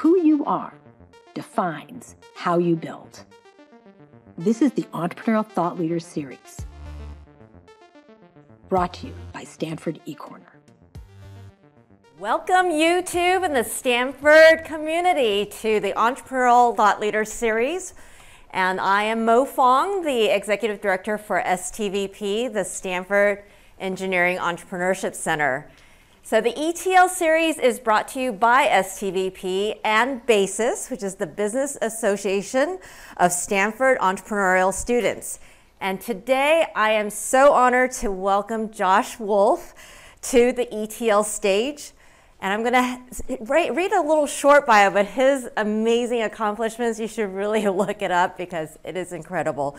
Who you are defines how you build. This is the Entrepreneurial Thought Leaders Series, brought to you by Stanford eCorner. Welcome, YouTube and the Stanford community, to the Entrepreneurial Thought Leaders Series. And I am Mo Fong, the Executive Director for STVP, the Stanford Engineering Entrepreneurship Center. So the ETL series is brought to you by STVP and BASIS, which is the Business Association of Stanford Entrepreneurial Students. And today I am so honored to welcome Josh Wolfe to the ETL stage. And I'm going to read a little short bio, but his amazing accomplishments, you should really look it up because it is incredible.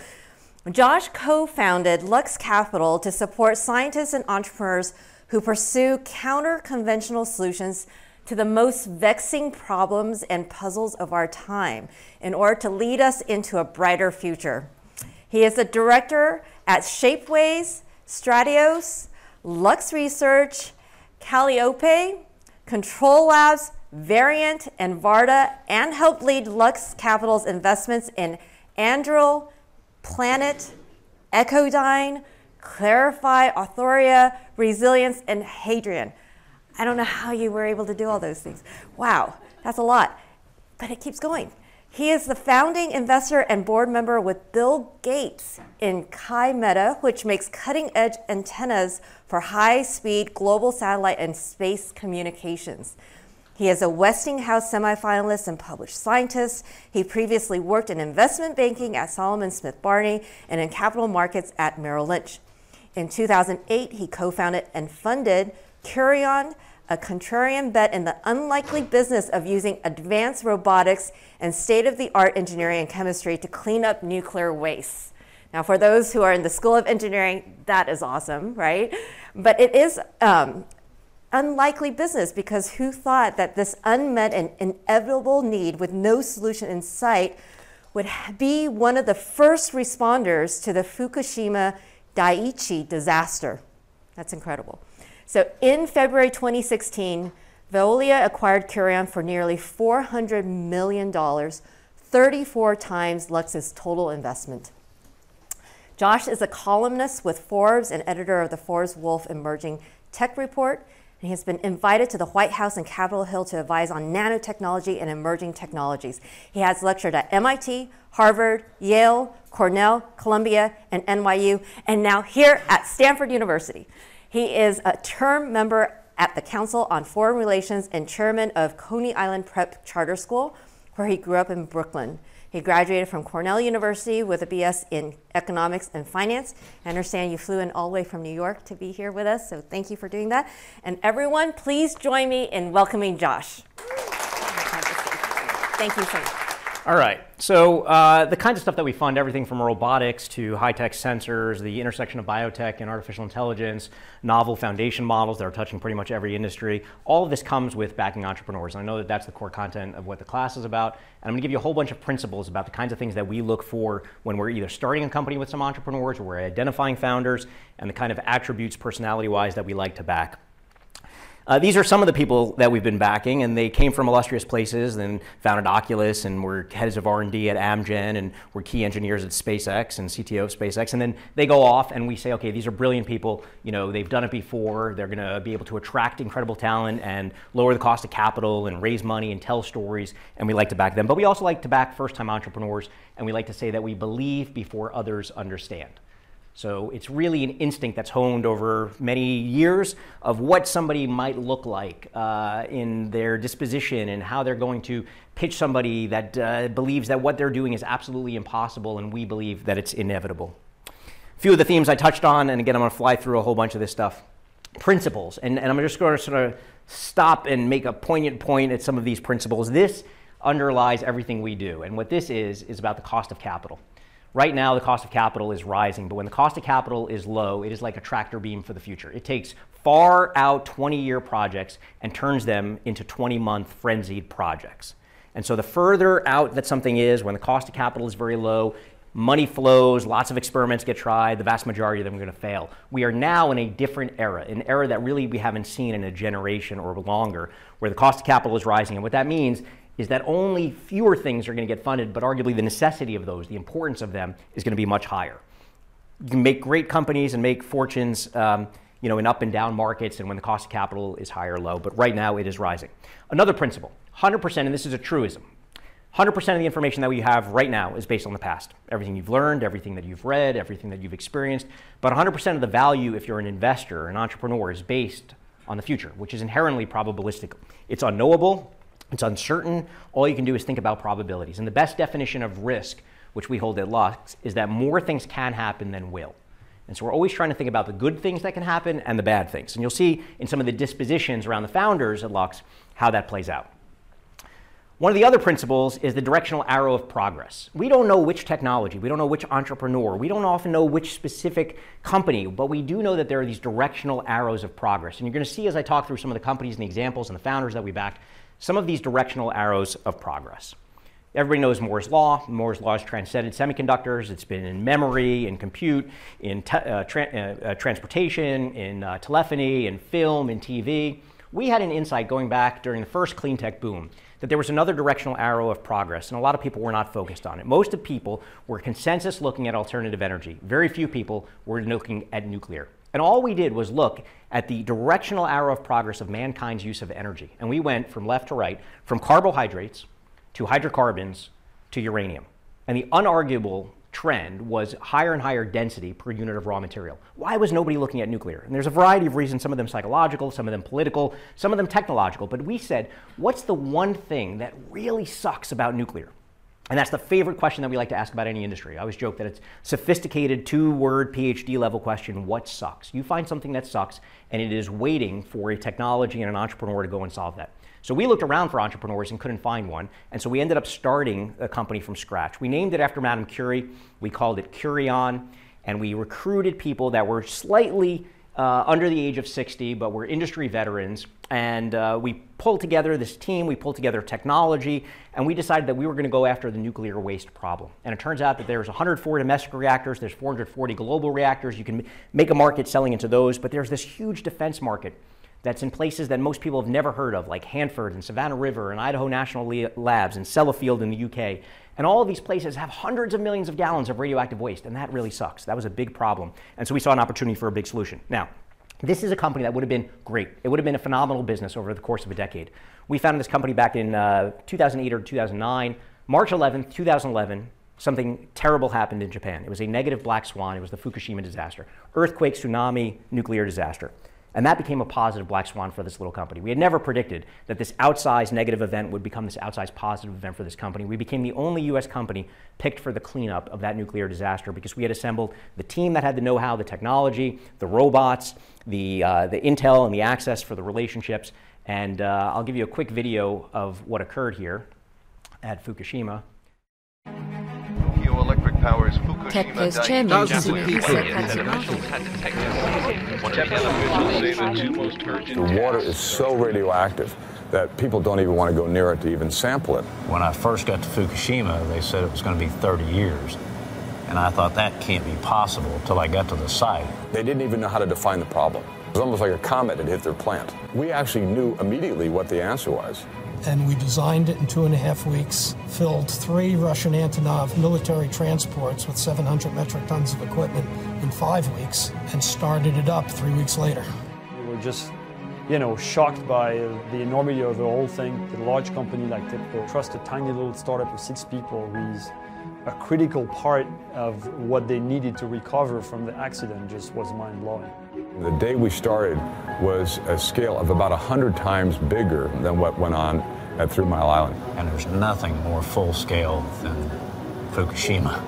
Josh co founded Lux Capital to support scientists and entrepreneurs who pursue counter conventional solutions to the most vexing problems and puzzles of our time in order to lead us into a brighter future. He is a director at Shapeways, Strateos, Lux Research, Kallyope, Control Labs, Variant, and Varda, and helped lead Lux Capital's investments in Anduril, Planet, Echodyne, Clarifai, Authorea, Resilience, and Hadrian. I don't know how you were able to do all those things. Wow, that's a lot. But it keeps going. He is the founding investor and board member with Bill Gates in Kymeta, which makes cutting edge antennas for high speed global satellite and space communications. He is a Westinghouse semifinalist and published scientist. He previously worked in investment banking at Salomon Smith Barney and in capital markets at Merrill Lynch. In 2008, he co founded and funded Kurion, a contrarian bet in the unlikely business of using advanced robotics and state of the art engineering and chemistry to clean up nuclear waste. Now, for those who are in the School of Engineering, that is awesome, right? But it is um, unlikely business because who thought that this unmet and inevitable need with no solution in sight would be one of the first responders to the Fukushima Daiichi disaster. That's incredible. So in February 2016, Veolia acquired Kurion for nearly $400 million, 34 times Lux's total investment. Josh is a columnist with Forbes and editor of the Forbes Wolfe Emerging Tech Report. And he has been invited to the White House and Capitol Hill to advise on nanotechnology and emerging technologies. He has lectured at MIT, Harvard, Yale, Cornell, Columbia, and NYU, and now here at Stanford University. He is a term member at the Council on Foreign Relations and chairman of Coney Island Prep Charter School, where he grew up in Brooklyn. He graduated from Cornell University with a BS in economics and finance. I understand you flew in all the way from New York to be here with us, so thank you for doing that. And everyone, please join me in welcoming Josh. Thank you so much. All right. So uh, the kinds of stuff that we fund, everything from robotics to high-tech sensors, the intersection of biotech and artificial intelligence, novel foundation models that are touching pretty much every industry, all of this comes with backing entrepreneurs. And I know that that's the core content of what the class is about. And I'm going to give you a whole bunch of principles about the kinds of things that we look for when we're either starting a company with some entrepreneurs or we're identifying founders and the kind of attributes personality-wise that we like to back. Uh, these are some of the people that we've been backing, and they came from illustrious places and founded Oculus and were heads of R&D at Amgen and were key engineers at SpaceX and CTO of SpaceX. And then they go off and we say, okay, these are brilliant people. You know, they've done it before. They're going to be able to attract incredible talent and lower the cost of capital and raise money and tell stories. And we like to back them. But we also like to back first-time entrepreneurs, and we like to say that we believe before others understand. So it's really an instinct that's honed over many years of what somebody might look like uh, in their disposition and how they're going to pitch somebody that uh, believes that what they're doing is absolutely impossible and we believe that it's inevitable. A few of the themes I touched on, and again, I'm going to fly through a whole bunch of this stuff. Principles, and, and I'm just going to sort of stop and make a poignant point at some of these principles. This underlies everything we do, and what this is, is about the cost of capital. Right now, the cost of capital is rising, but when the cost of capital is low, it is like a tractor beam for the future. It takes far out 20 year projects and turns them into 20 month frenzied projects. And so, the further out that something is, when the cost of capital is very low, money flows, lots of experiments get tried, the vast majority of them are going to fail. We are now in a different era, an era that really we haven't seen in a generation or longer, where the cost of capital is rising. And what that means is that only fewer things are going to get funded, but arguably the necessity of those, the importance of them, is going to be much higher. You can make great companies and make fortunes. Um, you know, in up and down markets and when the cost of capital is high or low, but right now it is rising. Another principle 100%, and this is a truism 100% of the information that we have right now is based on the past. Everything you've learned, everything that you've read, everything that you've experienced. But 100% of the value, if you're an investor, an entrepreneur, is based on the future, which is inherently probabilistic. It's unknowable, it's uncertain. All you can do is think about probabilities. And the best definition of risk, which we hold at Lux, is that more things can happen than will. And so we're always trying to think about the good things that can happen and the bad things. And you'll see in some of the dispositions around the founders at Lux how that plays out. One of the other principles is the directional arrow of progress. We don't know which technology, we don't know which entrepreneur, we don't often know which specific company, but we do know that there are these directional arrows of progress. And you're going to see as I talk through some of the companies and the examples and the founders that we backed, some of these directional arrows of progress. Everybody knows Moore's Law. Moore's Law has transcended semiconductors. It's been in memory, in compute, in uh, tra- uh, uh, transportation, in uh, telephony, in film, in TV. We had an insight going back during the first clean tech boom that there was another directional arrow of progress, and a lot of people were not focused on it. Most of people were consensus looking at alternative energy. Very few people were looking at nuclear. And all we did was look at the directional arrow of progress of mankind's use of energy. And we went from left to right, from carbohydrates to hydrocarbons to uranium. And the unarguable trend was higher and higher density per unit of raw material. Why was nobody looking at nuclear? And there's a variety of reasons, some of them psychological, some of them political, some of them technological. But we said, what's the one thing that really sucks about nuclear? And that's the favorite question that we like to ask about any industry. I always joke that it's sophisticated two-word PhD level question, what sucks? You find something that sucks and it is waiting for a technology and an entrepreneur to go and solve that. So we looked around for entrepreneurs and couldn't find one. And so we ended up starting a company from scratch. We named it after Madame Curie. We called it Kurion. And we recruited people that were slightly uh, under the age of 60, but we're industry veterans. And uh, we pulled together this team, we pulled together technology, and we decided that we were going to go after the nuclear waste problem. And it turns out that there's 104 domestic reactors, there's 440 global reactors. You can make a market selling into those, but there's this huge defense market that's in places that most people have never heard of, like Hanford and Savannah River and Idaho National Labs and Sellafield in the UK. And all of these places have hundreds of millions of gallons of radioactive waste, and that really sucks. That was a big problem. And so we saw an opportunity for a big solution. Now, this is a company that would have been great. It would have been a phenomenal business over the course of a decade. We founded this company back in uh, 2008 or 2009. March 11th, 2011, something terrible happened in Japan. It was a negative black swan. It was the Fukushima disaster. Earthquake, tsunami, nuclear disaster. And that became a positive black swan for this little company. We had never predicted that this outsized negative event would become this outsized positive event for this company. We became the only US company picked for the cleanup of that nuclear disaster because we had assembled the team that had the know how, the technology, the robots, the, uh, the intel, and the access for the relationships. And uh, I'll give you a quick video of what occurred here at Fukushima. TEPCO's chairman, The water is so radioactive that people don't even want to go near it to even sample it. When I first got to Fukushima, they said it was going to be 30 years. And I thought that can't be possible until I got to the site. They didn't even know how to define the problem. It was almost like a comet had hit their plant. We actually knew immediately what the answer was and we designed it in two and a half weeks, filled three Russian Antonov military transports with 700 metric tons of equipment in five weeks, and started it up three weeks later. We were just, you know, shocked by uh, the enormity of the whole thing. A large company like TEPCO trusts a tiny little startup of six people with a critical part of what they needed to recover from the accident just was mind blowing. The day we started was a scale of about 100 times bigger than what went on at Three Mile Island. And there's nothing more full scale than Fukushima.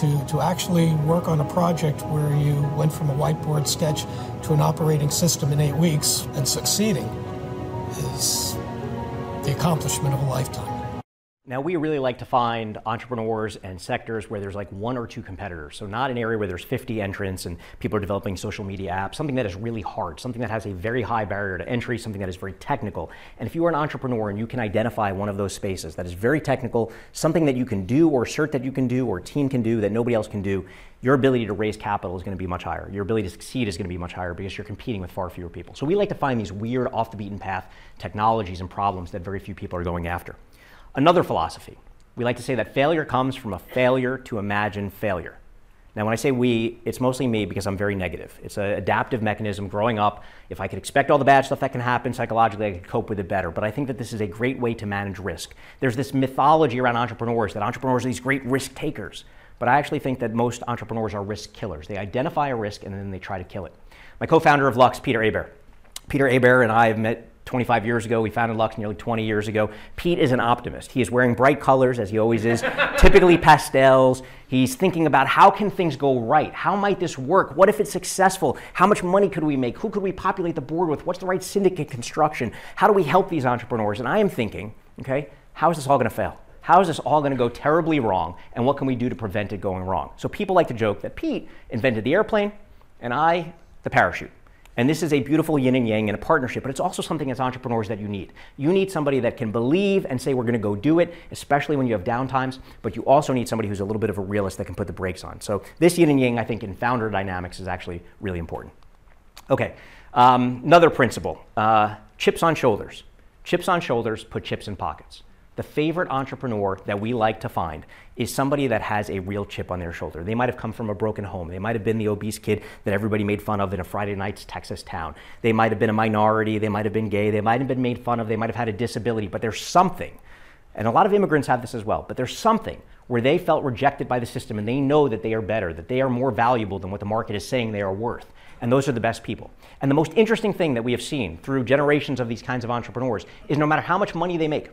To, to actually work on a project where you went from a whiteboard sketch to an operating system in eight weeks and succeeding is the accomplishment of a lifetime. Now, we really like to find entrepreneurs and sectors where there's like one or two competitors. So, not an area where there's 50 entrants and people are developing social media apps, something that is really hard, something that has a very high barrier to entry, something that is very technical. And if you are an entrepreneur and you can identify one of those spaces that is very technical, something that you can do or cert that you can do or team can do that nobody else can do, your ability to raise capital is going to be much higher. Your ability to succeed is going to be much higher because you're competing with far fewer people. So, we like to find these weird, off the beaten path technologies and problems that very few people are going after. Another philosophy, we like to say that failure comes from a failure to imagine failure. Now, when I say we, it's mostly me because I'm very negative. It's an adaptive mechanism growing up. If I could expect all the bad stuff that can happen psychologically, I could cope with it better. But I think that this is a great way to manage risk. There's this mythology around entrepreneurs that entrepreneurs are these great risk takers. But I actually think that most entrepreneurs are risk killers. They identify a risk and then they try to kill it. My co founder of Lux, Peter Hebert. Peter Hebert and I have met 25 years ago. We founded Lux nearly 20 years ago. Pete is an optimist. He is wearing bright colors, as he always is, typically pastels. He's thinking about how can things go right? How might this work? What if it's successful? How much money could we make? Who could we populate the board with? What's the right syndicate construction? How do we help these entrepreneurs? And I am thinking, okay, how is this all going to fail? How is this all going to go terribly wrong? And what can we do to prevent it going wrong? So people like to joke that Pete invented the airplane and I the parachute. And this is a beautiful yin and yang in a partnership, but it's also something as entrepreneurs that you need. You need somebody that can believe and say, we're going to go do it, especially when you have downtimes, but you also need somebody who's a little bit of a realist that can put the brakes on. So, this yin and yang, I think, in founder dynamics is actually really important. Okay, um, another principle uh, chips on shoulders. Chips on shoulders put chips in pockets the favorite entrepreneur that we like to find is somebody that has a real chip on their shoulder. They might have come from a broken home. They might have been the obese kid that everybody made fun of in a Friday night's Texas town. They might have been a minority. They might have been gay. They might have been made fun of. They might have had a disability. But there's something, and a lot of immigrants have this as well, but there's something where they felt rejected by the system and they know that they are better, that they are more valuable than what the market is saying they are worth. And those are the best people. And the most interesting thing that we have seen through generations of these kinds of entrepreneurs is no matter how much money they make,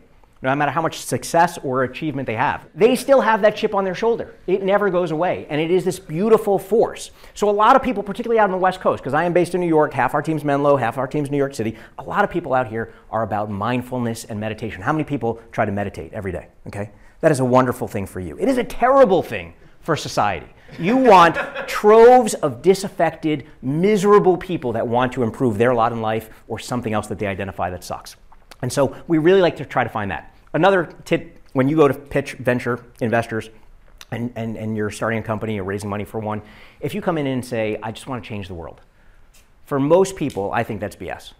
no matter how much success or achievement they have. They still have that chip on their shoulder. It never goes away. And it is this beautiful force. So, a lot of people, particularly out on the West Coast, because I am based in New York, half our team's Menlo, half our team's New York City, a lot of people out here are about mindfulness and meditation. How many people try to meditate every day? Okay? That is a wonderful thing for you. It is a terrible thing for society. You want troves of disaffected, miserable people that want to improve their lot in life or something else that they identify that sucks. And so we really like to try to find that. Another tip when you go to pitch venture investors and, and, and you're starting a company or raising money for one, if you come in and say, I just want to change the world, for most people, I think that's BS.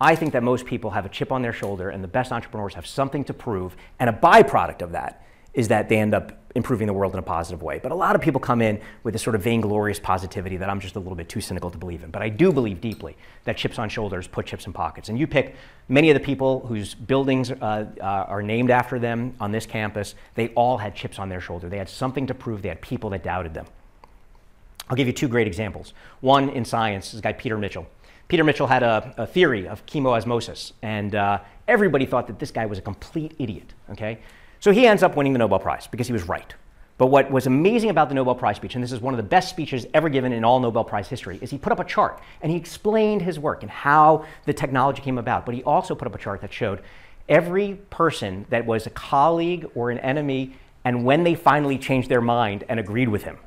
I think that most people have a chip on their shoulder, and the best entrepreneurs have something to prove, and a byproduct of that is that they end up improving the world in a positive way. But a lot of people come in with this sort of vainglorious positivity that I'm just a little bit too cynical to believe in. But I do believe deeply that chips on shoulders put chips in pockets. And you pick many of the people whose buildings uh, uh, are named after them on this campus, they all had chips on their shoulder. They had something to prove, they had people that doubted them. I'll give you two great examples. One in science is this guy Peter Mitchell. Peter Mitchell had a, a theory of chemiosmosis, and uh, everybody thought that this guy was a complete idiot. Okay, so he ends up winning the Nobel Prize because he was right. But what was amazing about the Nobel Prize speech, and this is one of the best speeches ever given in all Nobel Prize history, is he put up a chart and he explained his work and how the technology came about. But he also put up a chart that showed every person that was a colleague or an enemy and when they finally changed their mind and agreed with him.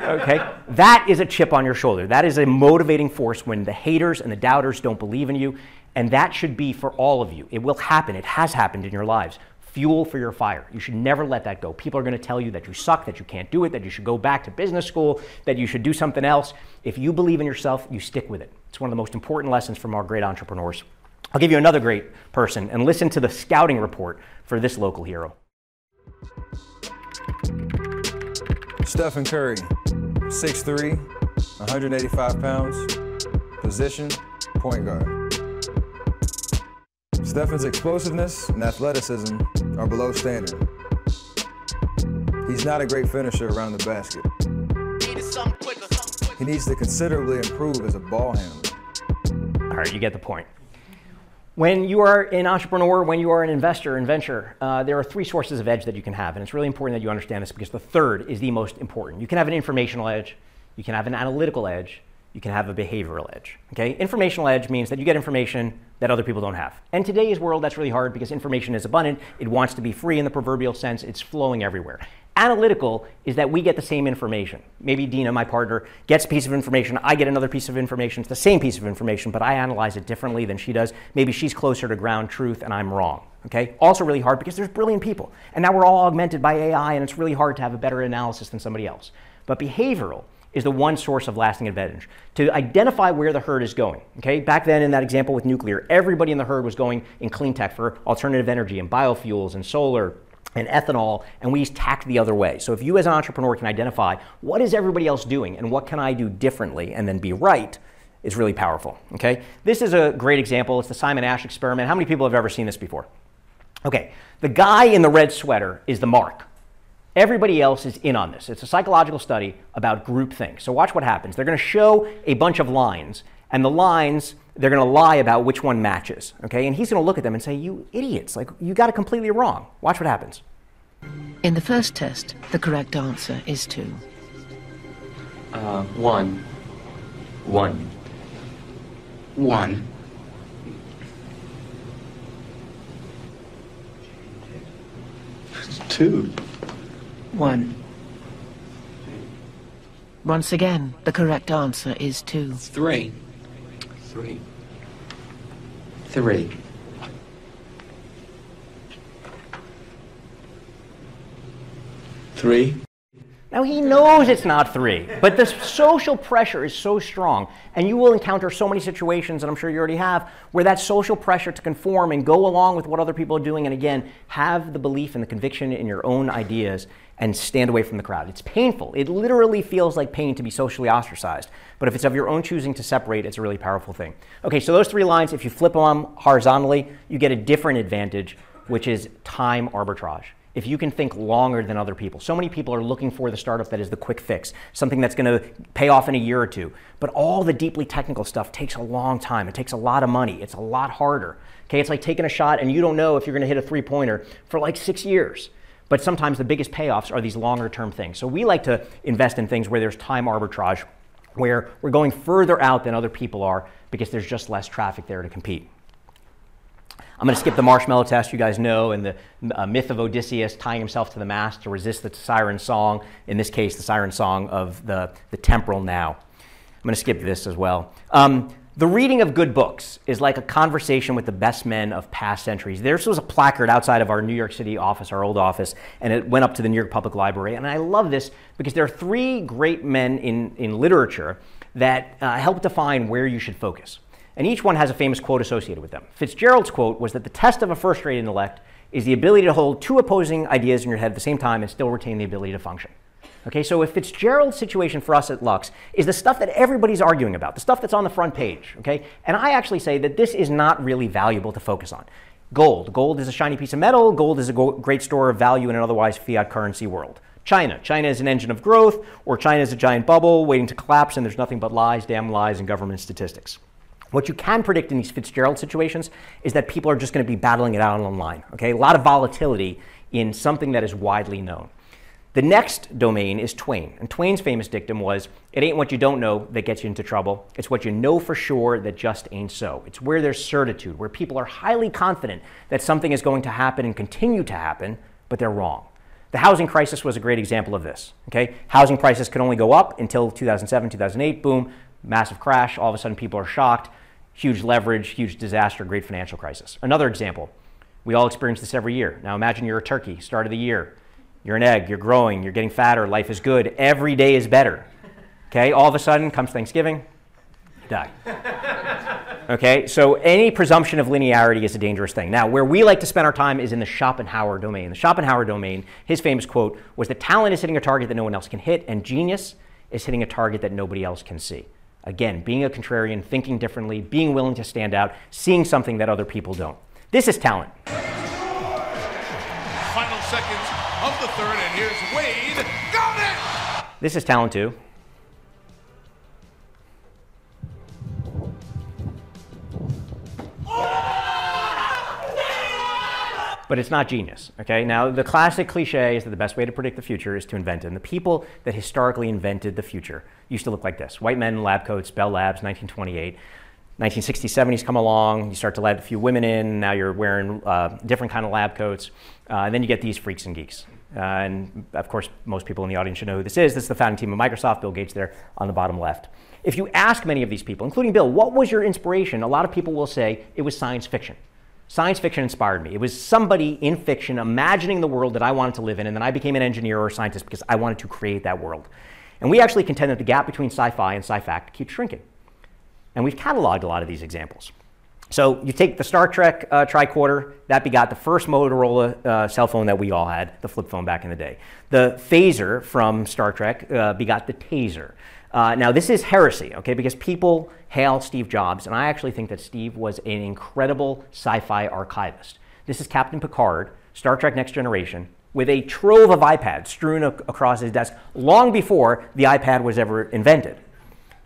Okay? that is a chip on your shoulder. That is a motivating force when the haters and the doubters don't believe in you. And that should be for all of you. It will happen. It has happened in your lives fuel for your fire. You should never let that go. People are going to tell you that you suck, that you can't do it, that you should go back to business school, that you should do something else. If you believe in yourself, you stick with it. It's one of the most important lessons from our great entrepreneurs. I'll give you another great person and listen to the scouting report for this local hero. Stephen Curry, 6'3, 185 pounds, position, point guard. Stephen's explosiveness and athleticism are below standard. He's not a great finisher around the basket. He needs to considerably improve as a ball handler. All right, you get the point. When you are an entrepreneur, when you are an investor in venture, uh, there are three sources of edge that you can have. And it's really important that you understand this because the third is the most important. You can have an informational edge, you can have an analytical edge, you can have a behavioral edge. Okay? Informational edge means that you get information that other people don't have. And today's world, that's really hard because information is abundant. It wants to be free in the proverbial sense. It's flowing everywhere. Analytical is that we get the same information. Maybe Dina, my partner, gets a piece of information. I get another piece of information. It's the same piece of information, but I analyze it differently than she does. Maybe she's closer to ground truth and I'm wrong. Okay? Also really hard because there's brilliant people. And now we're all augmented by AI and it's really hard to have a better analysis than somebody else. But behavioral is the one source of lasting advantage. To identify where the herd is going. Okay, back then in that example with nuclear, everybody in the herd was going in clean tech for alternative energy and biofuels and solar and ethanol, and we tacked the other way. So if you as an entrepreneur can identify what is everybody else doing and what can I do differently and then be right, is really powerful. Okay? This is a great example. It's the Simon Asch experiment. How many people have ever seen this before? Okay, the guy in the red sweater is the mark. Everybody else is in on this. It's a psychological study about groupthink. So watch what happens. They're going to show a bunch of lines, and the lines they're going to lie about which one matches. Okay, and he's going to look at them and say, "You idiots! Like you got it completely wrong." Watch what happens. In the first test, the correct answer is two. Uh, one. One. One. Two. One. Once again, the correct answer is two. Three. Three. Three. Three. Now he knows it's not three, but the social pressure is so strong, and you will encounter so many situations, and I'm sure you already have, where that social pressure to conform and go along with what other people are doing, and again, have the belief and the conviction in your own ideas and stand away from the crowd. It's painful. It literally feels like pain to be socially ostracized, but if it's of your own choosing to separate, it's a really powerful thing. Okay, so those three lines, if you flip them horizontally, you get a different advantage, which is time arbitrage if you can think longer than other people. So many people are looking for the startup that is the quick fix, something that's going to pay off in a year or two. But all the deeply technical stuff takes a long time. It takes a lot of money. It's a lot harder. Okay, it's like taking a shot and you don't know if you're going to hit a three pointer for like six years. But sometimes the biggest payoffs are these longer term things. So we like to invest in things where there's time arbitrage, where we're going further out than other people are because there's just less traffic there to compete. I'm going to skip the marshmallow test, you guys know, and the uh, myth of Odysseus tying himself to the mast to resist the siren song, in this case, the siren song of the, the temporal now. I'm going to skip this as well. Um, the reading of good books is like a conversation with the best men of past centuries. There was a placard outside of our New York City office, our old office, and it went up to the New York Public Library. And I love this because there are three great men in, in literature that uh, help define where you should focus and each one has a famous quote associated with them. Fitzgerald's quote was that the test of a first rate intellect is the ability to hold two opposing ideas in your head at the same time and still retain the ability to function. Okay, so if Fitzgerald's situation for us at Lux is the stuff that everybody's arguing about, the stuff that's on the front page, okay, and I actually say that this is not really valuable to focus on. Gold. Gold is a shiny piece of metal. Gold is a go- great store of value in an otherwise fiat currency world. China. China is an engine of growth, or China is a giant bubble waiting to collapse, and there's nothing but lies, damn lies, and government statistics. What you can predict in these Fitzgerald situations is that people are just going to be battling it out online. Okay, a lot of volatility in something that is widely known. The next domain is Twain, and Twain's famous dictum was, "It ain't what you don't know that gets you into trouble. It's what you know for sure that just ain't so." It's where there's certitude, where people are highly confident that something is going to happen and continue to happen, but they're wrong. The housing crisis was a great example of this. Okay, housing prices could only go up until 2007, 2008. Boom, massive crash. All of a sudden, people are shocked huge leverage, huge disaster, great financial crisis. Another example, we all experience this every year. Now imagine you're a turkey, start of the year. You're an egg, you're growing, you're getting fatter, life is good, every day is better. Okay, all of a sudden comes Thanksgiving, die. Okay, so any presumption of linearity is a dangerous thing. Now, where we like to spend our time is in the Schopenhauer domain. The Schopenhauer domain, his famous quote was that talent is hitting a target that no one else can hit, and genius is hitting a target that nobody else can see. Again, being a contrarian, thinking differently, being willing to stand out, seeing something that other people don't. This is talent. This is talent too. but it's not genius. Okay. Now the classic cliche is that the best way to predict the future is to invent it. And the people that historically invented the future used to look like this: white men in lab coats, Bell Labs, 1928. 1960s, 70s come along. You start to let a few women in. Now you're wearing uh, different kind of lab coats, uh, and then you get these freaks and geeks. Uh, and of course, most people in the audience should know who this is. This is the founding team of Microsoft. Bill Gates there on the bottom left. If you ask many of these people, including Bill, what was your inspiration? A lot of people will say it was science fiction. Science fiction inspired me. It was somebody in fiction imagining the world that I wanted to live in, and then I became an engineer or a scientist because I wanted to create that world. And we actually contend that the gap between sci-fi and sci-fact keeps shrinking. And we've cataloged a lot of these examples. So you take the Star Trek uh, tricorder, that begot the first Motorola uh, cell phone that we all had, the flip phone back in the day. The phaser from Star Trek uh, begot the taser. Uh, now, this is heresy, okay, because people hail Steve Jobs, and I actually think that Steve was an incredible sci fi archivist. This is Captain Picard, Star Trek Next Generation, with a trove of iPads strewn ac- across his desk long before the iPad was ever invented.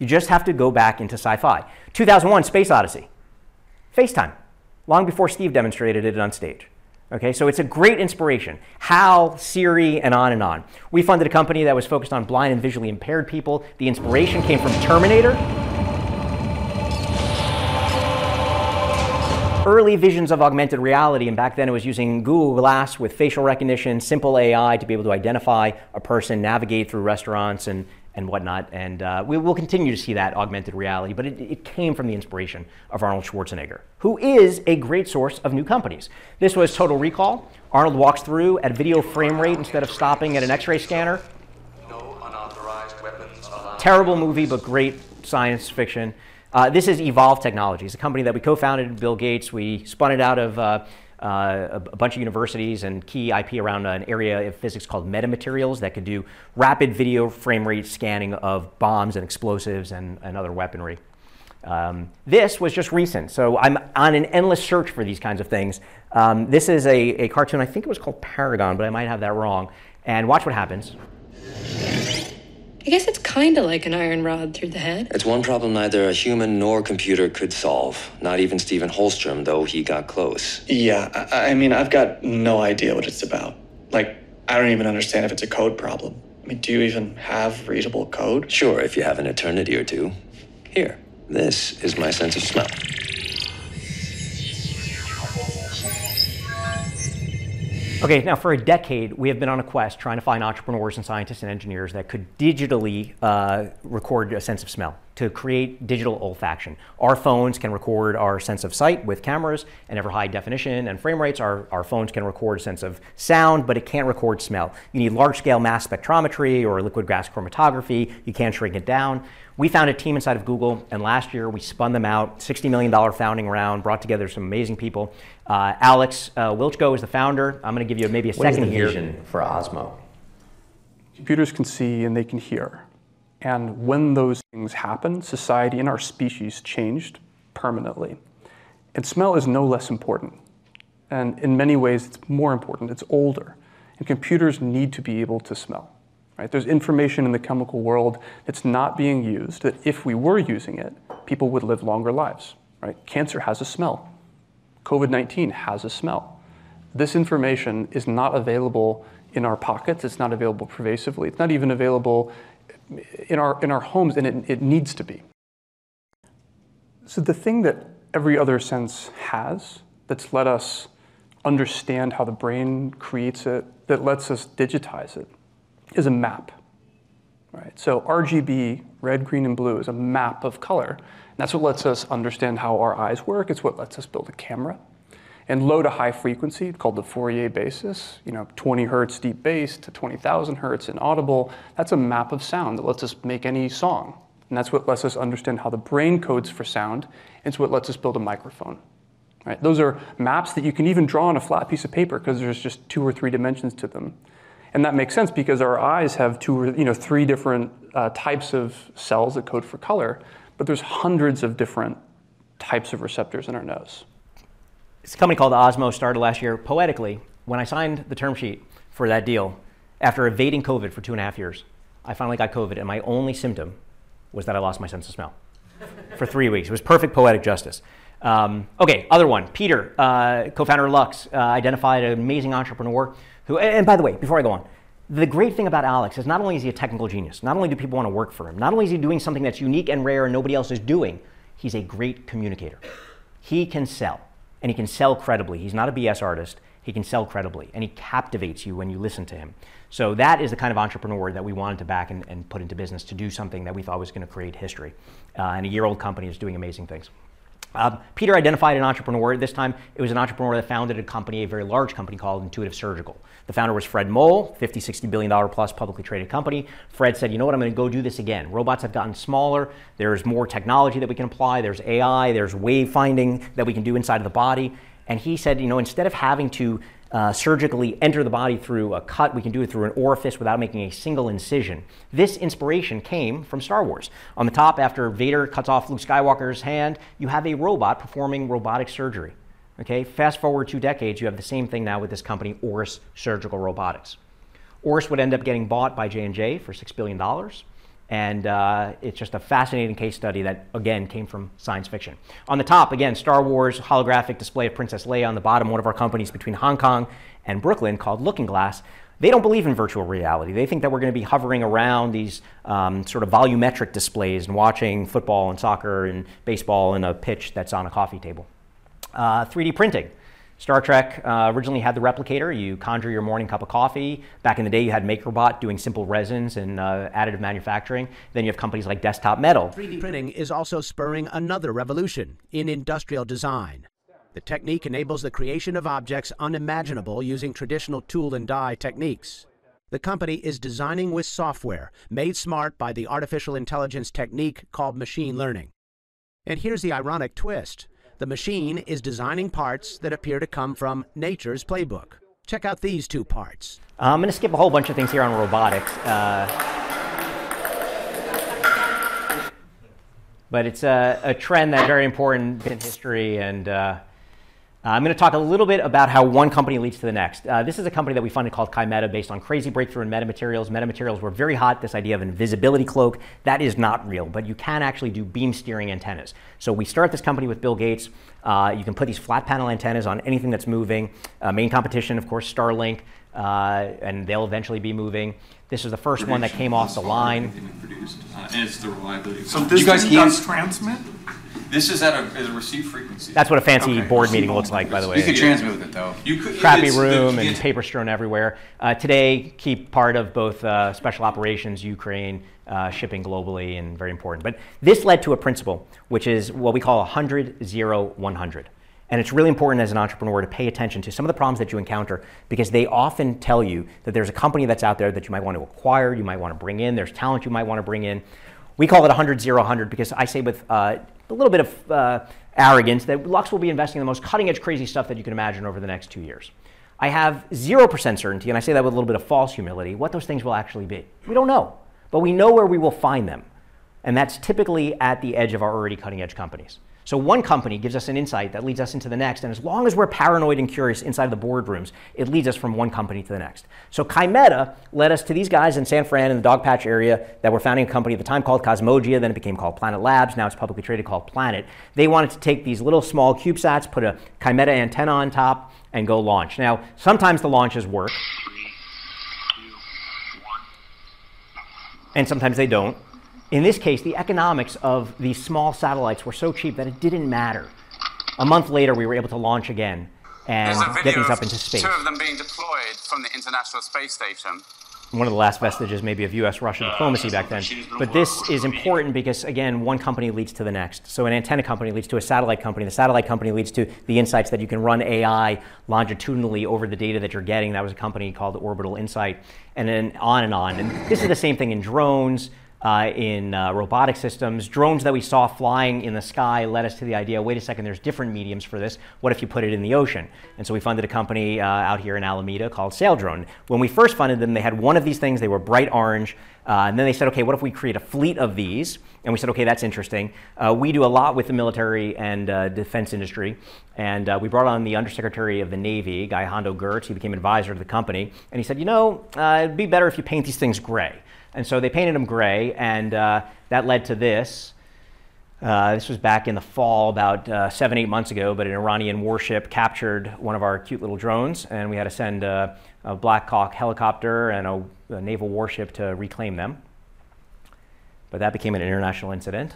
You just have to go back into sci fi. 2001 Space Odyssey. FaceTime, long before Steve demonstrated it on stage. Okay, so it's a great inspiration. HAL, Siri, and on and on. We funded a company that was focused on blind and visually impaired people. The inspiration came from Terminator. Early visions of augmented reality, and back then it was using Google Glass with facial recognition, simple AI to be able to identify a person, navigate through restaurants, and, and whatnot. And uh, we will continue to see that augmented reality, but it, it, came from the inspiration of Arnold Schwarzenegger, who is a great source of new companies. This was Total Recall. Arnold walks through at video frame rate instead of stopping at an x ray scanner. No unauthorized weapons allowed. Terrible movie, but great science fiction. Uh, this is Evolv Technologies, a company that we co founded, Bill Gates. We spun it out of. Uh, uh, a, bunch of universities and key IP around an area of physics called metamaterials that could do rapid video frame rate scanning of bombs and explosives and, and other weaponry. Um, this was just recent, so I'm on an endless search for these kinds of things. Um, this is a, a cartoon, I think it was called Paragon, but I might have that wrong. And watch what happens. I guess it's kind of like an iron rod through the head. It's one problem neither a human nor computer could solve. Not even Stephen Holstrom, though he got close. Yeah, I, I mean, I've got no idea what it's about. Like, I don't even understand if it's a code problem. I mean, do you even have readable code? Sure, if you have an eternity or two. Here, this is my sense of smell. Okay, now for a decade, we have been on a quest trying to find entrepreneurs and scientists and engineers that could digitally uh, record a sense of smell to create digital olfaction. Our phones can record our sense of sight with cameras and ever high definition and frame rates. Our, our phones can record a sense of sound, but it can't record smell. You need large scale mass spectrometry or liquid gas chromatography. You can't shrink it down. We found a team inside of Google, and last year we spun them out, $60 million founding round, brought together some amazing people. Uh, Alex uh, Wiltschko is the founder. I'm going to give you maybe a what second is the here. vision for Osmo? Computers can see and they can hear. And when those things happen, society and our species changed permanently. And smell is no less important. And in many ways, it's more important. It's older. And computers need to be able to smell. Right? There's information in the chemical world that's not being used, that if we were using it, people would live longer lives. Right? Cancer has a smell. COVID 19 has a smell. This information is not available in our pockets, it's not available pervasively, it's not even available in our, in our homes, and it, it needs to be. So, the thing that every other sense has that's let us understand how the brain creates it, that lets us digitize it, is a map. Right? So RGB, red, green, and blue, is a map of color. And that's what lets us understand how our eyes work. It's what lets us build a camera. And low to high frequency, called the Fourier basis, you know, 20 hertz deep bass to 20,000 hertz inaudible, that's a map of sound that lets us make any song. And that's what lets us understand how the brain codes for sound. It's what lets us build a microphone. Right? Those are maps that you can even draw on a flat piece of paper because there's just two or three dimensions to them. And that makes sense because our eyes have two you know, three different uh, types of cells that code for color, but there's hundreds of different types of receptors in our nose. It's a company called Osmo started last year. Poetically, when I signed the term sheet for that deal, after evading COVID for two and a half years, I finally got COVID, and my only symptom was that I lost my sense of smell for three weeks. It was perfect poetic justice. Um, okay, other one. Peter, uh, co-founder of Lux, uh, identified an amazing entrepreneur who. And by the way, before I go on, the great thing about Alex is not only is he a technical genius, not only do people want to work for him, not only is he doing something that's unique and rare and nobody else is doing, he's a great communicator. He can sell and he can sell credibly. He's not a BS artist. He can sell credibly, and he captivates you when you listen to him. So that is the kind of entrepreneur that we wanted to back and, and put into business to do something that we thought was going to create history. Uh, and a year-old company is doing amazing things. Uh, Peter identified an entrepreneur. This time, it was an entrepreneur that founded a company, a very large company called Intuitive Surgical. The founder was Fred Moll, 50, 60 billion dollar plus publicly traded company. Fred said, you know what, I'm going to go do this again. Robots have gotten smaller. There's more technology that we can apply. There's AI. There's wave finding that we can do inside of the body. And he said, you know, instead of having to uh, surgically enter the body through a cut. We can do it through an orifice without making a single incision. This inspiration came from Star Wars. On the top, after Vader cuts off Luke Skywalker's hand, you have a robot performing robotic surgery. Okay, fast forward two decades, you have the same thing now with this company, Auris Surgical Robotics. Auris would end up getting bought by J&J for $6 billion. And uh, it's just a fascinating case study that, again, came from science fiction. On the top, again, Star Wars holographic display of Princess Leia. On the bottom, one of our companies between Hong Kong and Brooklyn called Looking Glass. They don't believe in virtual reality. They think that we're going to be hovering around these um, sort of volumetric displays and watching football and soccer and baseball in a pitch that's on a coffee table. Uh, 3D printing. Star Trek uh, originally had the replicator. You conjure your morning cup of coffee. Back in the day, you had MakerBot doing simple resins and uh, additive manufacturing. Then you have companies like Desktop Metal. 3D printing is also spurring another revolution in industrial design. The technique enables the creation of objects unimaginable using traditional tool and die techniques. The company is designing with software made smart by the artificial intelligence technique called machine learning. And here's the ironic twist the machine is designing parts that appear to come from nature's playbook. Check out these two parts. Uh, I'm going to skip a whole bunch of things here on robotics. Uh, but it's a, a, trend that's very important in history and uh, uh, I'm going to talk a little bit about how one company leads to the next. Uh, this is a company that we funded called Kymeta based on crazy breakthrough in metamaterials. Metamaterials were very hot, this idea of invisibility cloak. That is not real, but you can actually do beam steering antennas. So we start this company with Bill Gates. Uh, you can put these flat panel antennas on anything that's moving. Uh, main competition, of course, Starlink, uh, and they'll eventually be moving. This is the first one that came off the line. Produced, uh, and it's the reliability. So this you guys does transmit? This is at a, at a receive frequency. That's what a fancy Okay. board meeting looks like, by the way. You can transmit with it though. You could Crappy it's- the- room and it's- paper strewn everywhere. Uh, today, keep part of both uh, special operations, Ukraine, uh, shipping globally, and very important. But this led to a principle, which is what we call 100, 0, 100. And it's really important as an entrepreneur to pay attention to some of the problems that you encounter because they often tell you that there's a company that's out there that you might want to acquire, you might want to bring in, there's talent you might want to bring in. We call it 100, 0, 100 because I say with uh, a little bit of uh, arrogance that Lux will be investing in the most cutting edge, crazy stuff that you can imagine over the next two years. I have 0% certainty, and I say that with a little bit of false humility, what those things will actually be. We don't know, but we know where we will find them. And that's typically at the edge of our already cutting edge companies. So one company gives us an insight that leads us into the next, and as long as we're paranoid and curious inside the boardrooms, it leads us from one company to the next. So Kymeta led us to these guys in San Fran in the Dogpatch area that were founding a company at the time called Cosmogia, then it became called Planet Labs, now it's publicly traded called Planet. They wanted to take these little small CubeSats, put a Kymeta antenna on top, and go launch. Now, sometimes the launches work, and sometimes they don't. In this case, the economics of these small satellites were so cheap that it didn't matter. A month later, we were able to launch again and get these up into space. two of them being deployed from the International Space Station. One of the last vestiges, maybe, of US Russia diplomacy back then. But this is important because, again, one company leads to the next. So, an antenna company leads to a satellite company. The satellite company leads to the insights that you can run AI longitudinally over the data that you're getting. That was a company called Orbital Insight, and then on and on. And this is the same thing in drones. Uh, in uh, robotic systems. Drones that we saw flying in the sky led us to the idea wait a second, there's different mediums for this. What if you put it in the ocean? And so we funded a company uh, out here in Alameda called Saildrone. When we first funded them, they had one of these things, they were bright orange. Uh, and then they said, okay, what if we create a fleet of these? And we said, okay, that's interesting. Uh, we do a lot with the military and uh, defense industry. And we brought on the Undersecretary of the Navy, Guy Hondo Geurts. He became advisor to the company. And he said, you know, it'd be better if you paint these things gray. And so they painted them gray, and uh, that led to this. Uh, this was back in the fall, about uh, seven, eight months ago, but an Iranian warship captured one of our cute little drones, and we had to send a, a Black Hawk helicopter and a, a naval warship to reclaim them. But that became an international incident.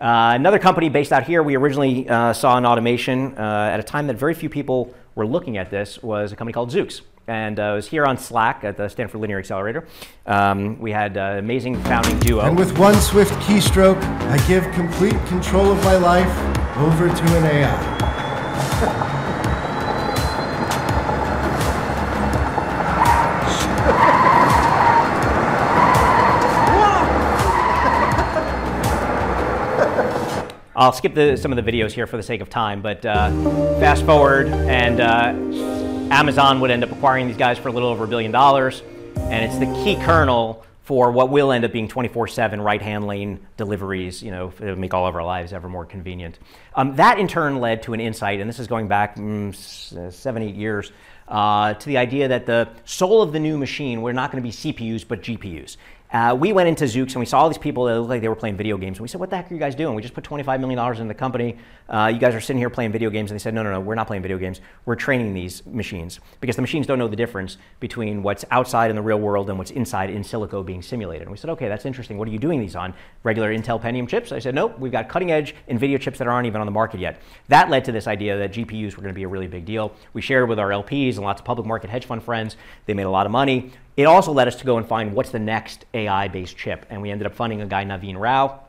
Uh, another company based out here, we originally uh, saw in automation uh, at a time that very few people were looking at this, was a company called Zoox. And uh, I was here on SLAC at the Stanford Linear Accelerator. Um, we had an amazing founding duo. And with one swift keystroke, I give complete control of my life over to an AI. I'll skip the, some of the videos here for the sake of time, but uh, fast forward, and uh, Amazon would end up acquiring these guys for a little over a billion dollars, and it's the key kernel for what will end up being 24/7 right-hand lane deliveries. You know, to make all of our lives ever more convenient. Um, that in turn led to an insight, and this is going back mm, seven, eight years. Uh, to the idea that the soul of the new machine were not going to be CPUs but GPUs. Uh, we went into Zoox and we saw all these people that looked like they were playing video games. And we said, What the heck are you guys doing? We just put $25 million into the company. Uh, you guys are sitting here playing video games. And they said, No, no, no, we're not playing video games. We're training these machines because the machines don't know the difference between what's outside in the real world and what's inside in silico being simulated. And we said, Okay, that's interesting. What are you doing these on? Regular Intel Pentium chips? I said, Nope, we've got cutting edge NVIDIA chips that aren't even on the market yet. That led to this idea that GPUs were going to be a really big deal. We shared with our LPs and lots of public market hedge fund friends. They made a lot of money. It also led us to go and find what's the next AI-based chip, and we ended up funding a guy, Naveen Rao,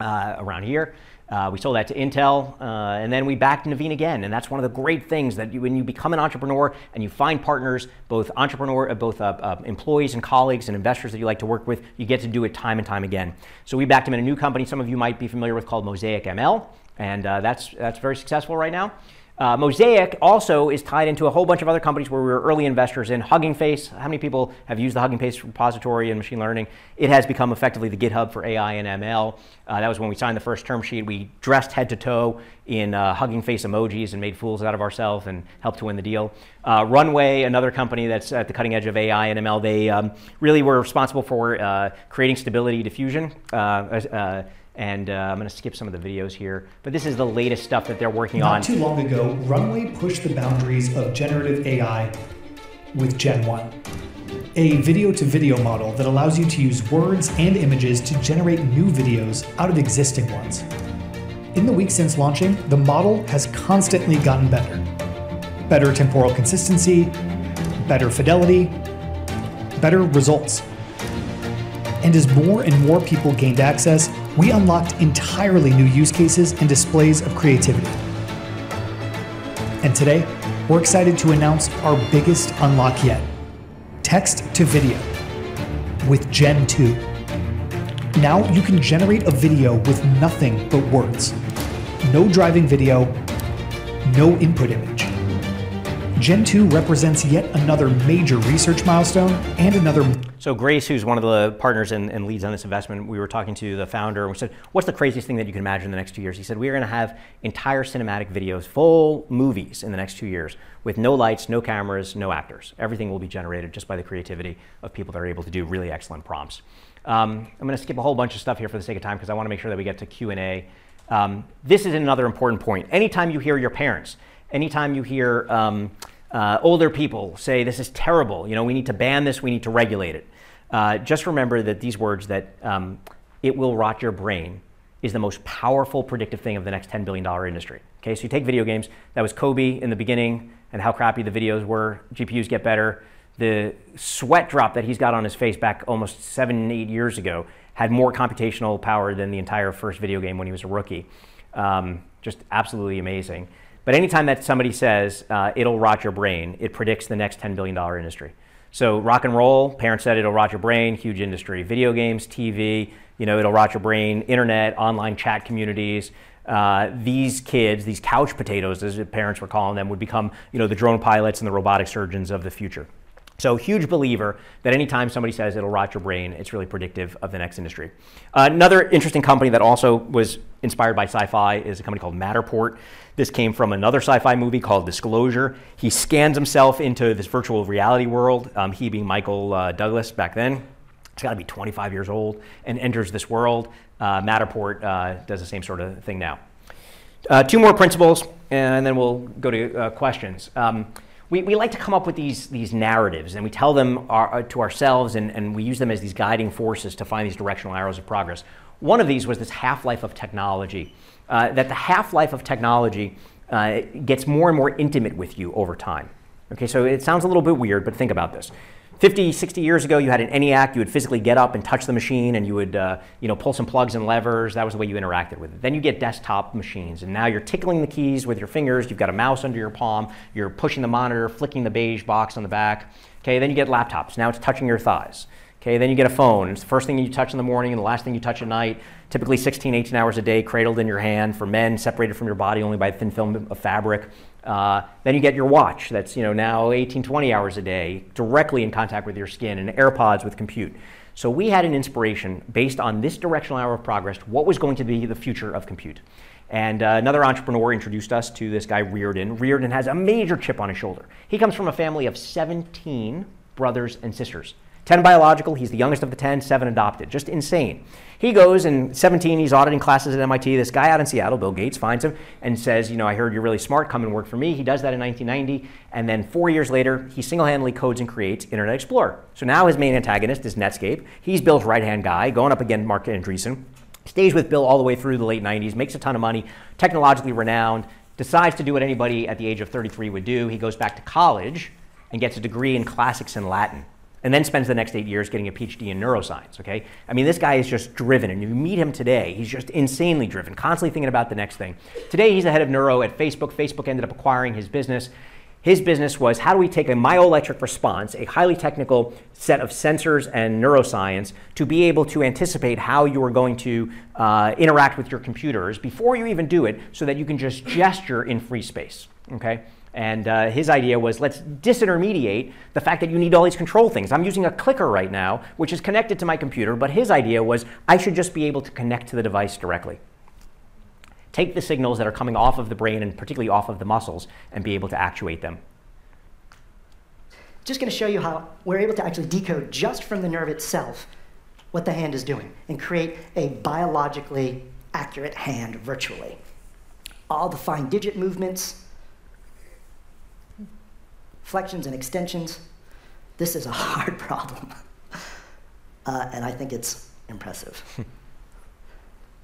uh, around here. Uh, we sold that to Intel, uh, and then we backed Naveen again. And that's one of the great things that you, when you become an entrepreneur and you find partners, both entrepreneur, uh, both uh, uh, employees and colleagues and investors that you like to work with, you get to do it time and time again. So we backed him in a new company. Some of you might be familiar with called Mosaic ML, and uh, that's that's very successful right now. Uh, Mosaic also is tied into a whole bunch of other companies where we were early investors in. Hugging Face, how many people have used the Hugging Face repository in machine learning? It has become effectively the GitHub for AI and ML. Uh, that was when we signed the first term sheet. We dressed head to toe in uh, Hugging Face emojis and made fools out of ourselves and helped to win the deal. Uh, Runway, another company that's at the cutting edge of AI and ML, they um, really were responsible for uh, creating stability diffusion uh, and uh, I'm going to skip some of the videos here. But this is the latest stuff that they're working Not on. Not too long ago, Runway pushed the boundaries of generative AI with Gen 1, a video to video model that allows you to use words and images to generate new videos out of existing ones. In the weeks since launching, the model has constantly gotten better. Better temporal consistency, better fidelity, better results. And as more and more people gained access, we unlocked entirely new use cases and displays of creativity. And today, we're excited to announce our biggest unlock yet text to video with Gen 2. Now you can generate a video with nothing but words. No driving video, no input image. Gen 2 represents yet another major research milestone and another. So, Grace, who's one of the partners and, and, leads on this investment, we were talking to the founder and we said, What's the craziest thing that you can imagine in the next two years? He said, We're going to have entire cinematic videos, full movies in the next two years with no lights, no cameras, no actors. Everything will be generated just by the creativity of people that are able to do really excellent prompts. Um, I'm going to skip a whole bunch of stuff here for the sake of time because I want to make sure that we get to Q&A. Um, this is another important point. Anytime you hear your parents, anytime you hear um, uh, older people say this is terrible. You know, we need to ban this. We need to regulate it. Uh, just remember that these words that um, it will rot your brain is the most powerful predictive thing of the next $10 billion industry. Okay, so you take video games. That was Kobe in the beginning and how crappy the videos were. GPUs get better. The sweat drop that he's got on his face back almost seven, eight years ago had more computational power than the entire first video game when he was a rookie. Um, just absolutely amazing. But anytime that somebody says uh, it'll rot your brain, it predicts the next $10 billion industry. So rock and roll, parents said it'll rot your brain, huge industry. Video games, TV, you know, it'll rot your brain. Internet, online chat communities. Uh, these kids, these couch potatoes, as parents were calling them, would become, you know, the drone pilots and the robotic surgeons of the future. So, huge believer that anytime somebody says it'll rot your brain, it's really predictive of the next industry. Uh, another interesting company that also was inspired by sci fi is a company called Matterport. This came from another sci fi movie called Disclosure. He scans himself into this virtual reality world, um, he being Michael uh, Douglas back then. He's got to be 25 years old and enters this world. Uh, Matterport uh, does the same sort of thing now. Uh, two more principles, and then we'll go to uh, questions. Um, we, we like to come up with these, these narratives and we tell them our, uh, to ourselves and, and we use them as these guiding forces to find these directional arrows of progress. One of these was this half life of technology, uh, that the half life of technology uh, gets more and more intimate with you over time. Okay, so it sounds a little bit weird, but think about this. 50, 60 years ago, you had an ENIAC. You would physically get up and touch the machine, and you would, uh, you know, pull some plugs and levers. That was the way you interacted with it. Then you get desktop machines, and now you're tickling the keys with your fingers. You've got a mouse under your palm. You're pushing the monitor, flicking the beige box on the back. Okay, then you get laptops. Now it's touching your thighs. Okay, then you get a phone. It's the first thing you touch in the morning and the last thing you touch at night. Typically 16, 18 hours a day, cradled in your hand. For men, separated from your body only by a thin film of fabric. Uh, then you get your watch that's you know now 18, 20 hours a day, directly in contact with your skin, and AirPods with compute. So we had an inspiration based on this directional hour of progress, what was going to be the future of compute. And uh, another entrepreneur introduced us to this guy, Reardon. Reardon has a major chip on his shoulder. He comes from a family of 17 brothers and sisters. 10 biological, he's the youngest of the 10, 7 adopted. Just insane. He goes and 17, he's auditing classes at MIT. This guy out in Seattle, Bill Gates, finds him and says, You know, I heard you're really smart, come and work for me. He does that in 1990. And then four years later, he single handedly codes and creates Internet Explorer. So now his main antagonist is Netscape. He's Bill's right hand guy, going up against Marc Andreessen. Stays with Bill all the way through the late 90s, makes a ton of money, technologically renowned, decides to do what anybody at the age of 33 would do. He goes back to college and gets a degree in classics and Latin and then spends the next eight years getting a PhD in neuroscience. Okay, I mean, this guy is just driven, and you meet him today, he's just insanely driven, constantly thinking about the next thing. Today, he's the head of neuro at Facebook. Facebook ended up acquiring his business. His business was how do we take a myoelectric response, a highly technical set of sensors and neuroscience, to be able to anticipate how you are going to uh, interact with your computers before you even do it, so that you can just gesture in free space. Okay. And uh, his idea was let's disintermediate the fact that you need all these control things. I'm using a clicker right now, which is connected to my computer, but his idea was I should just be able to connect to the device directly. Take the signals that are coming off of the brain and particularly off of the muscles and be able to actuate them. Just going to show you how we're able to actually decode just from the nerve itself what the hand is doing and create a biologically accurate hand virtually. All the fine digit movements, flexions and extensions. This is a hard problem. Uh, and I think it's impressive.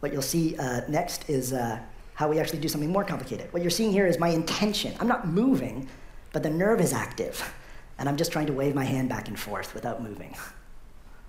what you'll see uh, next is uh, how we actually do something more complicated. What you're seeing here is my intention. I'm not moving, but the nerve is active. And I'm just trying to wave my hand back and forth without moving.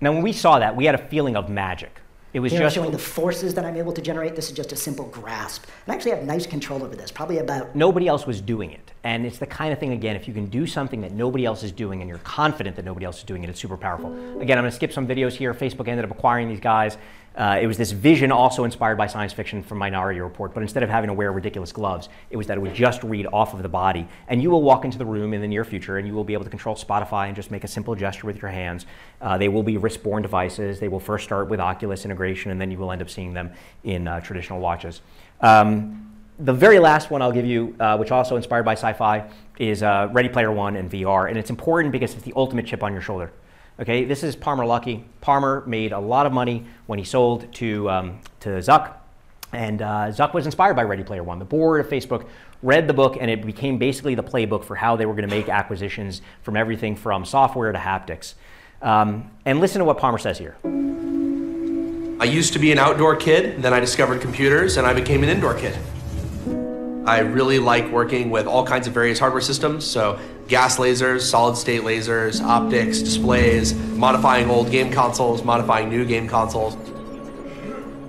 Now, when we saw that, we had a feeling of magic. It was Here just showing the forces that I'm able to generate. This is just a simple grasp. And I actually have nice control over this, probably about. nobody else was doing it. And it's the kind of thing, again, if you can do something that nobody else is doing and you're confident that nobody else is doing it, it's super powerful. Again, I'm going to skip some videos here. Facebook ended up acquiring these guys. Uh, it was this vision also inspired by science fiction from Minority Report, but instead of having to wear ridiculous gloves, it was that it would just read off of the body. And you will walk into the room in the near future and you will be able to control Spotify and just make a simple gesture with your hands. Uh, they will be wrist borne devices. They will first start with Oculus integration, and then you will end up seeing them in uh, traditional watches. Um, the very last one I'll give you, uh, which also inspired by sci-fi, is uh, Ready Player One and VR, and it's important because it's the ultimate chip on your shoulder. Okay, this is Palmer Luckey. Palmer made a lot of money when he sold to um, to Zuck, and uh, Zuck was inspired by Ready Player One. The board of Facebook read the book, and it became basically the playbook for how they were going to make acquisitions from everything from software to haptics. Um, and listen to what Palmer says here. I used to be an outdoor kid, then I discovered computers, and I became an indoor kid. I really like working with all kinds of various hardware systems, so gas lasers, solid state lasers, optics, displays, modifying old game consoles, modifying new game consoles.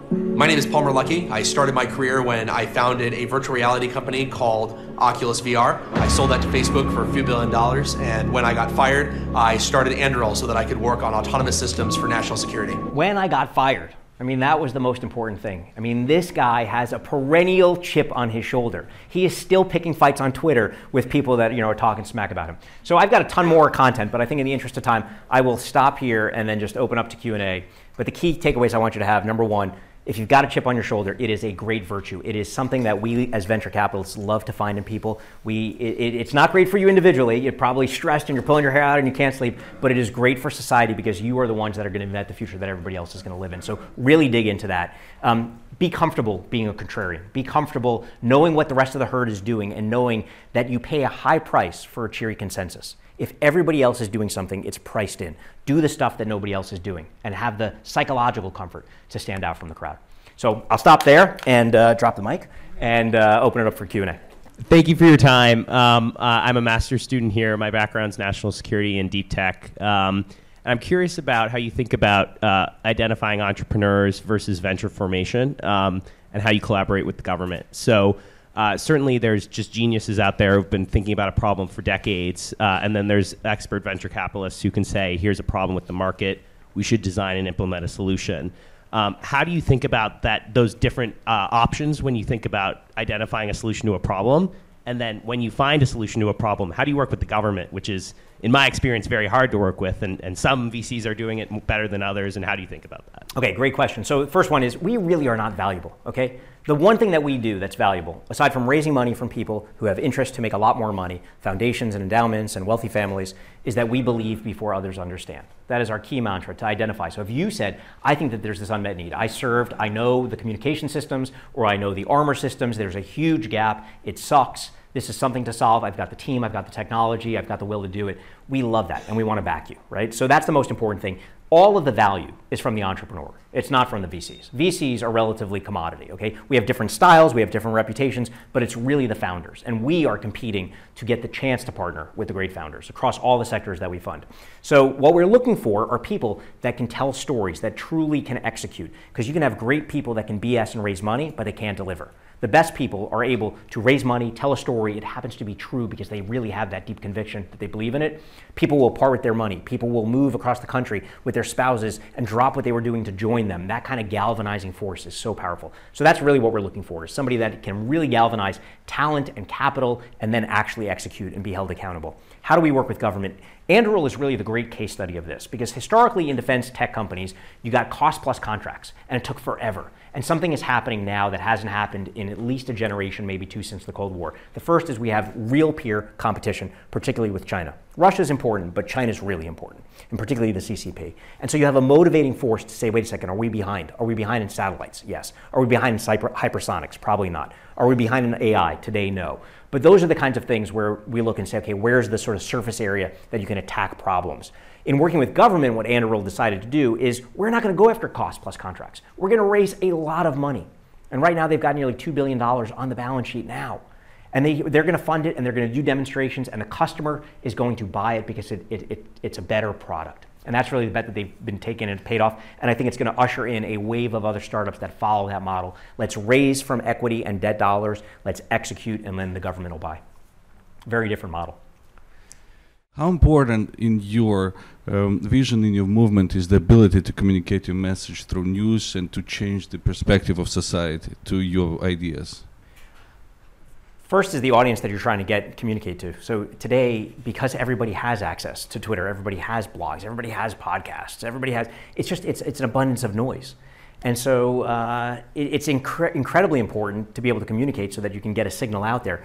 My name is Palmer Luckey. I started my career when I founded a virtual reality company called Oculus VR. I sold that to Facebook for a few billion dollars, and when I got fired, I started Anduril so that I could work on autonomous systems for national security. When I got fired, I mean, that was the most important thing. I mean, this guy has a perennial chip on his shoulder. He is still picking fights on Twitter with people that, you know, are talking smack about him. So I've got a ton more content, but I think in the interest of time, I will stop here and then just open up to Q&A. But the key takeaways I want you to have, number one, if you've got a chip on your shoulder, it is a great virtue. It is something that we as venture capitalists love to find in people. We, it, it's not great for you individually. You're probably stressed and you're pulling your hair out and you can't sleep, but it is great for society because you are the ones that are going to invent the future that everybody else is going to live in. So really dig into that. Um, be comfortable being a contrarian. Be comfortable knowing what the rest of the herd is doing and knowing that you pay a high price for a cheery consensus. If everybody else is doing something, it's priced in. Do the stuff that nobody else is doing and have the psychological comfort to stand out from the crowd. So I'll stop there and uh, drop the mic and uh, open it up for Q&A. Thank you for your time. Um, uh, I'm a master's student here. My background's national security and deep tech. Um, and I'm curious about how you think about uh, identifying entrepreneurs versus venture formation um, and how you collaborate with the government. So, uh, certainly, there's just geniuses out there who've been thinking about a problem for decades. Uh, and then there's expert venture capitalists who can say, here's a problem with the market. We should design and implement a solution. Um, how do you think about that? Those different uh, options when you think about identifying a solution to a problem, and then when you find a solution to a problem, how do you work with the government, which is, in my experience, very hard to work with, and, and some VCs are doing it better than others. And how do you think about that? Okay, great question. So the first one is we really are not valuable. Okay, the one thing that we do that's valuable, aside from raising money from people who have interest to make a lot more money, foundations and endowments and wealthy families, is that we believe before others understand. That is our key mantra to identify. So if you said, I think that there's this unmet need, I served, I know the communication systems, or I know the armor systems, there's a huge gap, it sucks. This is something to solve. I've got the team, I've got the technology, I've got the will to do it. We love that and we want to back you, right? So that's the most important thing all of the value is from the entrepreneur. It's not from the VCs. VCs are relatively commodity, okay? We have different styles, we have different reputations, but it's really the founders. And we are competing to get the chance to partner with the great founders across all the sectors that we fund. So what we're looking for are people that can tell stories, that truly can execute. Because you can have great people that can BS and raise money, but they can't deliver. The best people are able to raise money, tell a story. It happens to be true because they really have that deep conviction that they believe in it. People will part with their money. People will move across the country with their spouses and drop what they were doing to join them. That kind of galvanizing force is so powerful. So that's really what we're looking for is somebody that can really galvanize talent and capital and then actually execute and be held accountable. How do we work with government? Anduril is really the great case study of this because historically in defense tech companies, you got cost plus contracts and it took forever. And something is happening now that hasn't happened in at least a generation, maybe two since the Cold War. The first is we have real peer competition, particularly with China. Russia is important, but China is really important, and particularly the CCP. And so you have a motivating force to say, wait a second, are we behind? Are we behind in satellites? Yes. Are we behind in hypersonics? Probably not. Are we behind in AI? Today, no. But those are the kinds of things where we look and say, okay, where's the sort of surface area that you can attack problems? In working with government, what Anduril decided to do is we're not going to go after cost plus contracts. We're going to raise a lot of money. And right now they've got nearly $2 billion on the balance sheet now. And they, they're going to fund it and they're going to do demonstrations and the customer is going to buy it because it, it, it, it's a better product. And that's really the bet that they've been taking and paid off. And I think it's going to usher in a wave of other startups that follow that model. Let's raise from equity and debt dollars. Let's execute and then the government will buy. Very different model. How important in your um, vision, in your movement, is the ability to communicate your message through news and to change the perspective of society to your ideas? First is the audience that you're trying to get communicate to. So today, because everybody has access to Twitter, everybody has blogs, everybody has podcasts, everybody has. It's just it's it's an abundance of noise, and so uh, it, it's incre- incredibly important to be able to communicate so that you can get a signal out there.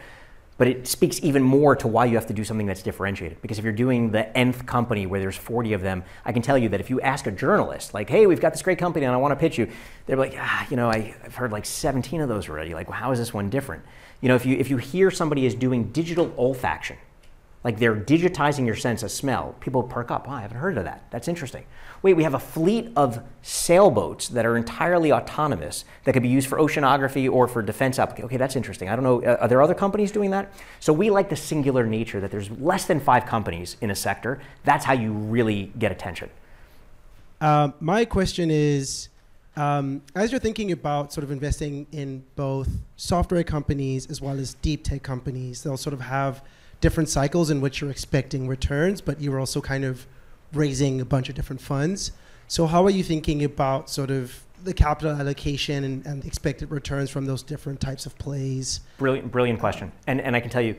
But it speaks even more to why you have to do something that's differentiated. Because if you're doing the nth company where there's 40 of them, I can tell you that if you ask a journalist, like, hey, we've got this great company and I want to pitch you, they're like, ah, you know, I, have heard like 17 of those already. Like, well, how is this one different? You know, if you, if you hear somebody is doing digital olfaction, like they're digitizing your sense of smell, people perk up. Oh, I haven't heard of that. That's interesting. Wait, we have a fleet of sailboats that are entirely autonomous that could be used for oceanography or for defense applications. Okay, that's interesting. I don't know. Uh, are there other companies doing that? So we like the singular nature that there's less than five companies in a sector. That's how you really get attention. Uh, my question is um, as you're thinking about sort of investing in both software companies as well as deep tech companies, they'll sort of have different cycles in which you're expecting returns, but you're also kind of raising a bunch of different funds. So how are you thinking about sort of the capital allocation and, and expected returns from those different types of plays? Brilliant, brilliant question. And, and I can tell you,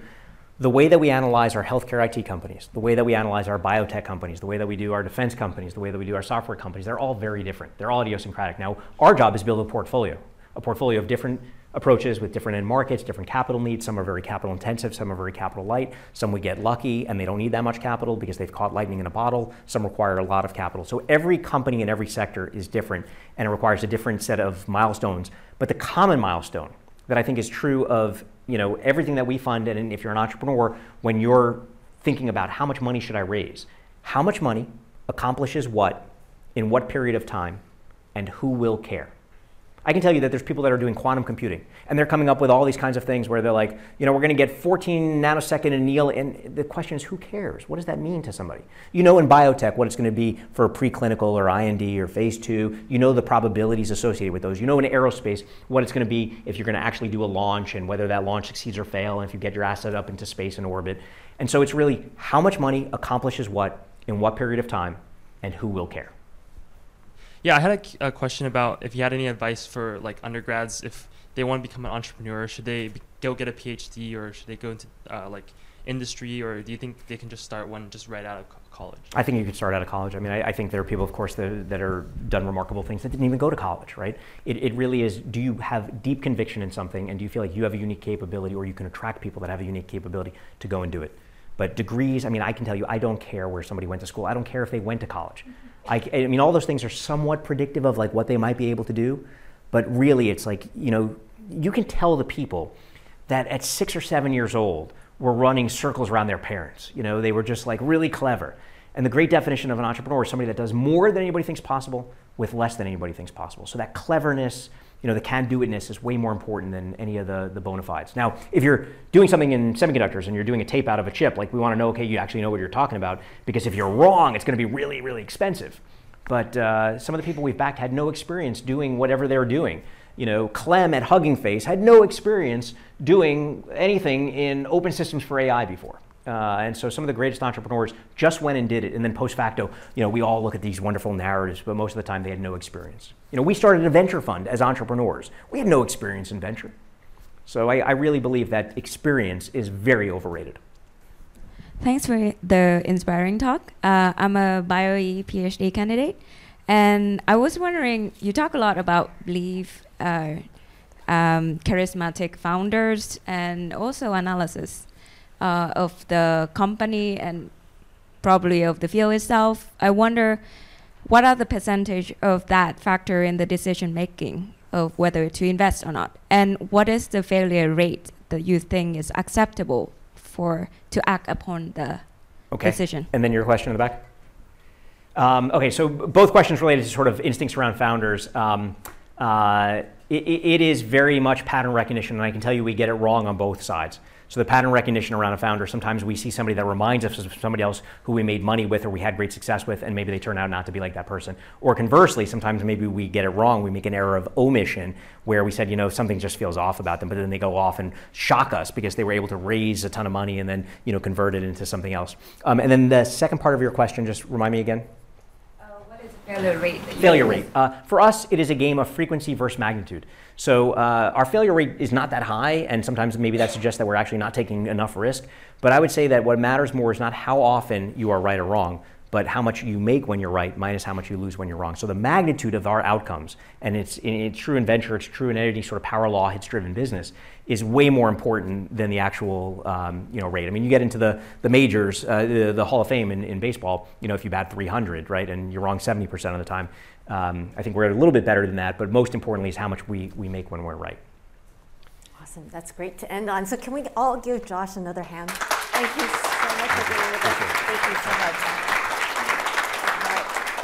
the way that we analyze our healthcare IT companies, the way that we analyze our biotech companies, the way that we do our defense companies, the way that we do our software companies, they're all very different. They're all idiosyncratic. Now, our job is to build a portfolio, a portfolio of different approaches with different end markets, different capital needs. Some are very capital intensive, some are very capital light. Some we get lucky and they don't need that much capital because they've caught lightning in a bottle. Some require a lot of capital. So every company in every sector is different and it requires a different set of milestones. But the common milestone that I think is true of you know everything that we fund and if you're an entrepreneur, when you're thinking about how much money should I raise, how much money accomplishes what in what period of time and who will care. I can tell you that there's people that are doing quantum computing, and they're coming up with all these kinds of things where they're like, you know, we're going to get 14 nanosecond anneal, and the question is, who cares? What does that mean to somebody? You know, in biotech, what it's going to be for preclinical or IND or phase two. You know the probabilities associated with those. You know in aerospace what it's going to be if you're going to actually do a launch and whether that launch succeeds or fail, and if you get your asset up into space and orbit. And so it's really how much money accomplishes what in what period of time, and who will care. Yeah, I had a, a, question about if you had any advice for like undergrads if they want to become an entrepreneur, should they be, go get a PhD or should they go into uh, like industry, or do you think they can just start one just right out of college? I think you could start out of college. I mean, I, I think there are people, of course, that, that are done remarkable things that didn't even go to college, right? It, it really is. Do you have deep conviction in something, and do you feel like you have a unique capability, or you can attract people that have a unique capability to go and do it? But degrees, I mean, I can tell you, I don't care where somebody went to school. I don't care if they went to college. I, I mean, all those things are somewhat predictive of like what they might be able to do, but really, it's like you know, you can tell the people that at six or seven years old were running circles around their parents. You know, they were just like really clever. And the great definition of an entrepreneur is somebody that does more than anybody thinks possible with less than anybody thinks possible. So that cleverness, you know, the can-do-itness is way more important than any of the, the bona fides. Now, if you're doing something in semiconductors and you're doing a tape out of a chip, like we want to know, okay, you actually know what you're talking about, because if you're wrong, it's going to be really, really expensive. But uh, some of the people we've backed had no experience doing whatever they were doing. You know, Clem at Hugging Face had no experience doing anything in open systems for AI before. Uh, and so some of the greatest entrepreneurs just went and did it. And then post facto, you know, we all look at these wonderful narratives, but most of the time they had no experience. You know, we started a venture fund as entrepreneurs. We had no experience in venture. So I, I really believe that experience is very overrated. Thanks for the inspiring talk. Uh, I'm a BioE PhD candidate, and I was wondering, you talk a lot about belief, uh, um, charismatic founders, and also analysis uh, of the company and probably of the field itself. I wonder what are the percentage of that factor in the decision making of whether to invest or not, and what is the failure rate that you think is acceptable for to act upon the okay. decision? And then your question in the back. Um, okay, so both questions related to sort of instincts around founders. Um, uh, it, it is very much pattern recognition, and I can tell you we get it wrong on both sides. So the pattern recognition around a founder, sometimes we see somebody that reminds us of somebody else who we made money with or we had great success with, and maybe they turn out not to be like that person. Or conversely, sometimes maybe we get it wrong. We make an error of omission where we said, you know, something just feels off about them, but then they go off and shock us because they were able to raise a ton of money and then, you know, convert it into something else. Um, and then the second part of your question, just remind me again. What is failure rate. Failure rate. Uh, for us, it is a game of frequency versus magnitude. So uh, our failure rate is not that high, and sometimes maybe that suggests that we're actually not taking enough risk. But I would say that what matters more is not how often you are right or wrong, but how much you make when you're right minus how much you lose when you're wrong. So the magnitude of our outcomes, and it's, it's true in venture, it's true in any sort of power law hits driven business, is way more important than the actual um, you know rate. I mean, you get into the the majors, uh, the, the Hall of Fame in, in baseball. You know, if you bat 300, right, and you're wrong 70% of the time, um, I think we're a little bit better than that. But most importantly, is how much we we make when we're right. Awesome. That's great to end on. So can we all give Josh another hand? Thank you so much for being with us. Thank you so much.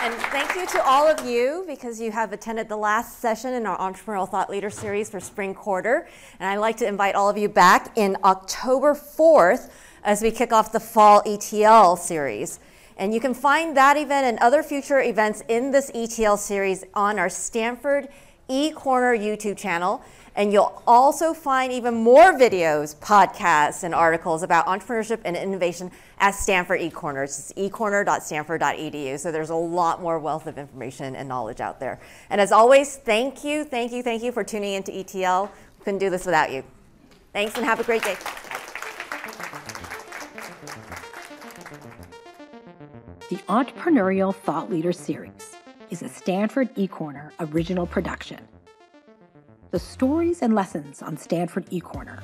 And thank you to all of you because you have attended the last session in our Entrepreneurial Thought Leader series for spring quarter. And I'd like to invite all of you back in October 4th as we kick off the fall ETL series. And you can find that event and other future events in this ETL series on our Stanford eCorner YouTube channel. And you'll also find even more videos, podcasts, and articles about entrepreneurship and innovation at Stanford eCorner. It's ecorner.stanford.edu. So there's a lot more wealth of information and knowledge out there. And as always, thank you, thank you, thank you for tuning into ETL. Couldn't do this without you. Thanks and have a great day. The Entrepreneurial Thought Leader Series is a Stanford eCorner original production. The stories and lessons on Stanford eCorner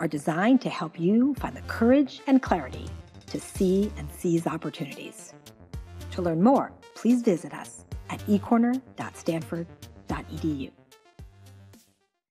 are designed to help you find the courage and clarity to see and seize opportunities. To learn more, please visit us at ecorner.stanford.edu.